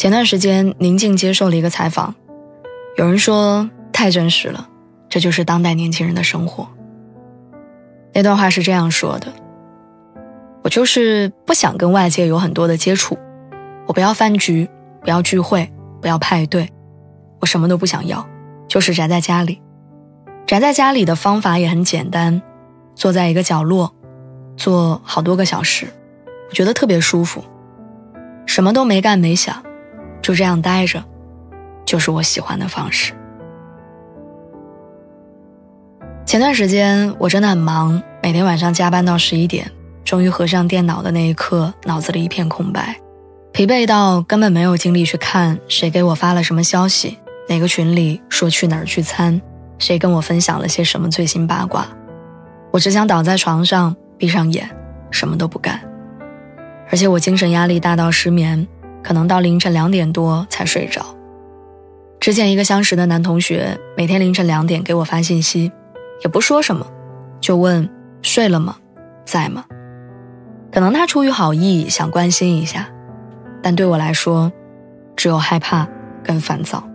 前段时间，宁静接受了一个采访，有人说太真实了，这就是当代年轻人的生活。那段话是这样说的：“我就是不想跟外界有很多的接触，我不要饭局，不要聚会，不要派对，我什么都不想要，就是宅在家里。宅在家里的方法也很简单，坐在一个角落，坐好多个小时，我觉得特别舒服，什么都没干没想。”就这样待着，就是我喜欢的方式。前段时间我真的很忙，每天晚上加班到十一点，终于合上电脑的那一刻，脑子里一片空白，疲惫到根本没有精力去看谁给我发了什么消息，哪个群里说去哪儿聚餐，谁跟我分享了些什么最新八卦。我只想倒在床上，闭上眼，什么都不干。而且我精神压力大到失眠。可能到凌晨两点多才睡着。之前一个相识的男同学，每天凌晨两点给我发信息，也不说什么，就问睡了吗，在吗？可能他出于好意想关心一下，但对我来说，只有害怕跟烦躁。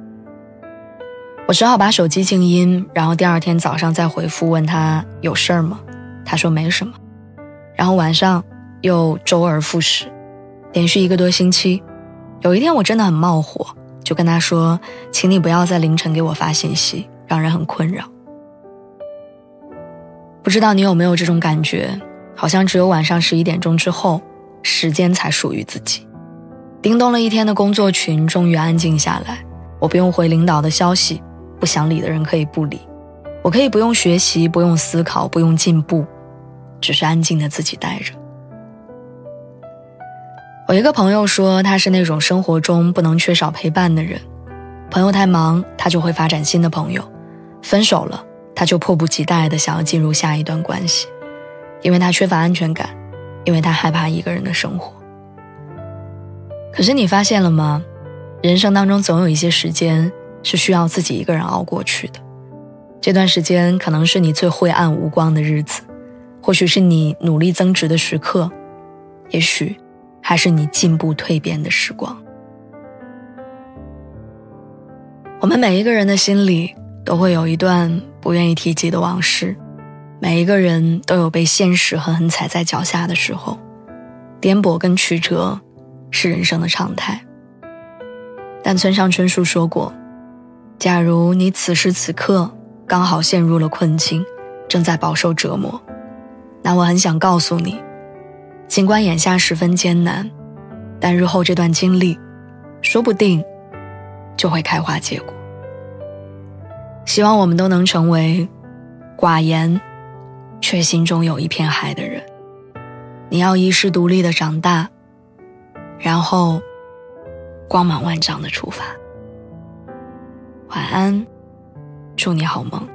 我只好把手机静音，然后第二天早上再回复问他有事儿吗？他说没什么。然后晚上又周而复始，连续一个多星期。有一天我真的很冒火，就跟他说：“请你不要在凌晨给我发信息，让人很困扰。”不知道你有没有这种感觉？好像只有晚上十一点钟之后，时间才属于自己。叮咚了一天的工作群终于安静下来，我不用回领导的消息，不想理的人可以不理，我可以不用学习，不用思考，不用进步，只是安静的自己待着。我一个朋友说，他是那种生活中不能缺少陪伴的人。朋友太忙，他就会发展新的朋友；分手了，他就迫不及待地想要进入下一段关系，因为他缺乏安全感，因为他害怕一个人的生活。可是你发现了吗？人生当中总有一些时间是需要自己一个人熬过去的。这段时间可能是你最灰暗无光的日子，或许是你努力增值的时刻，也许。还是你进步蜕变的时光。我们每一个人的心里都会有一段不愿意提及的往事，每一个人都有被现实狠狠踩在脚下的时候，颠簸跟曲折是人生的常态。但村上春树说过：“假如你此时此刻刚好陷入了困境，正在饱受折磨，那我很想告诉你。”尽管眼下十分艰难，但日后这段经历，说不定就会开花结果。希望我们都能成为寡言却心中有一片海的人。你要一世独立的长大，然后光芒万丈的出发。晚安，祝你好梦。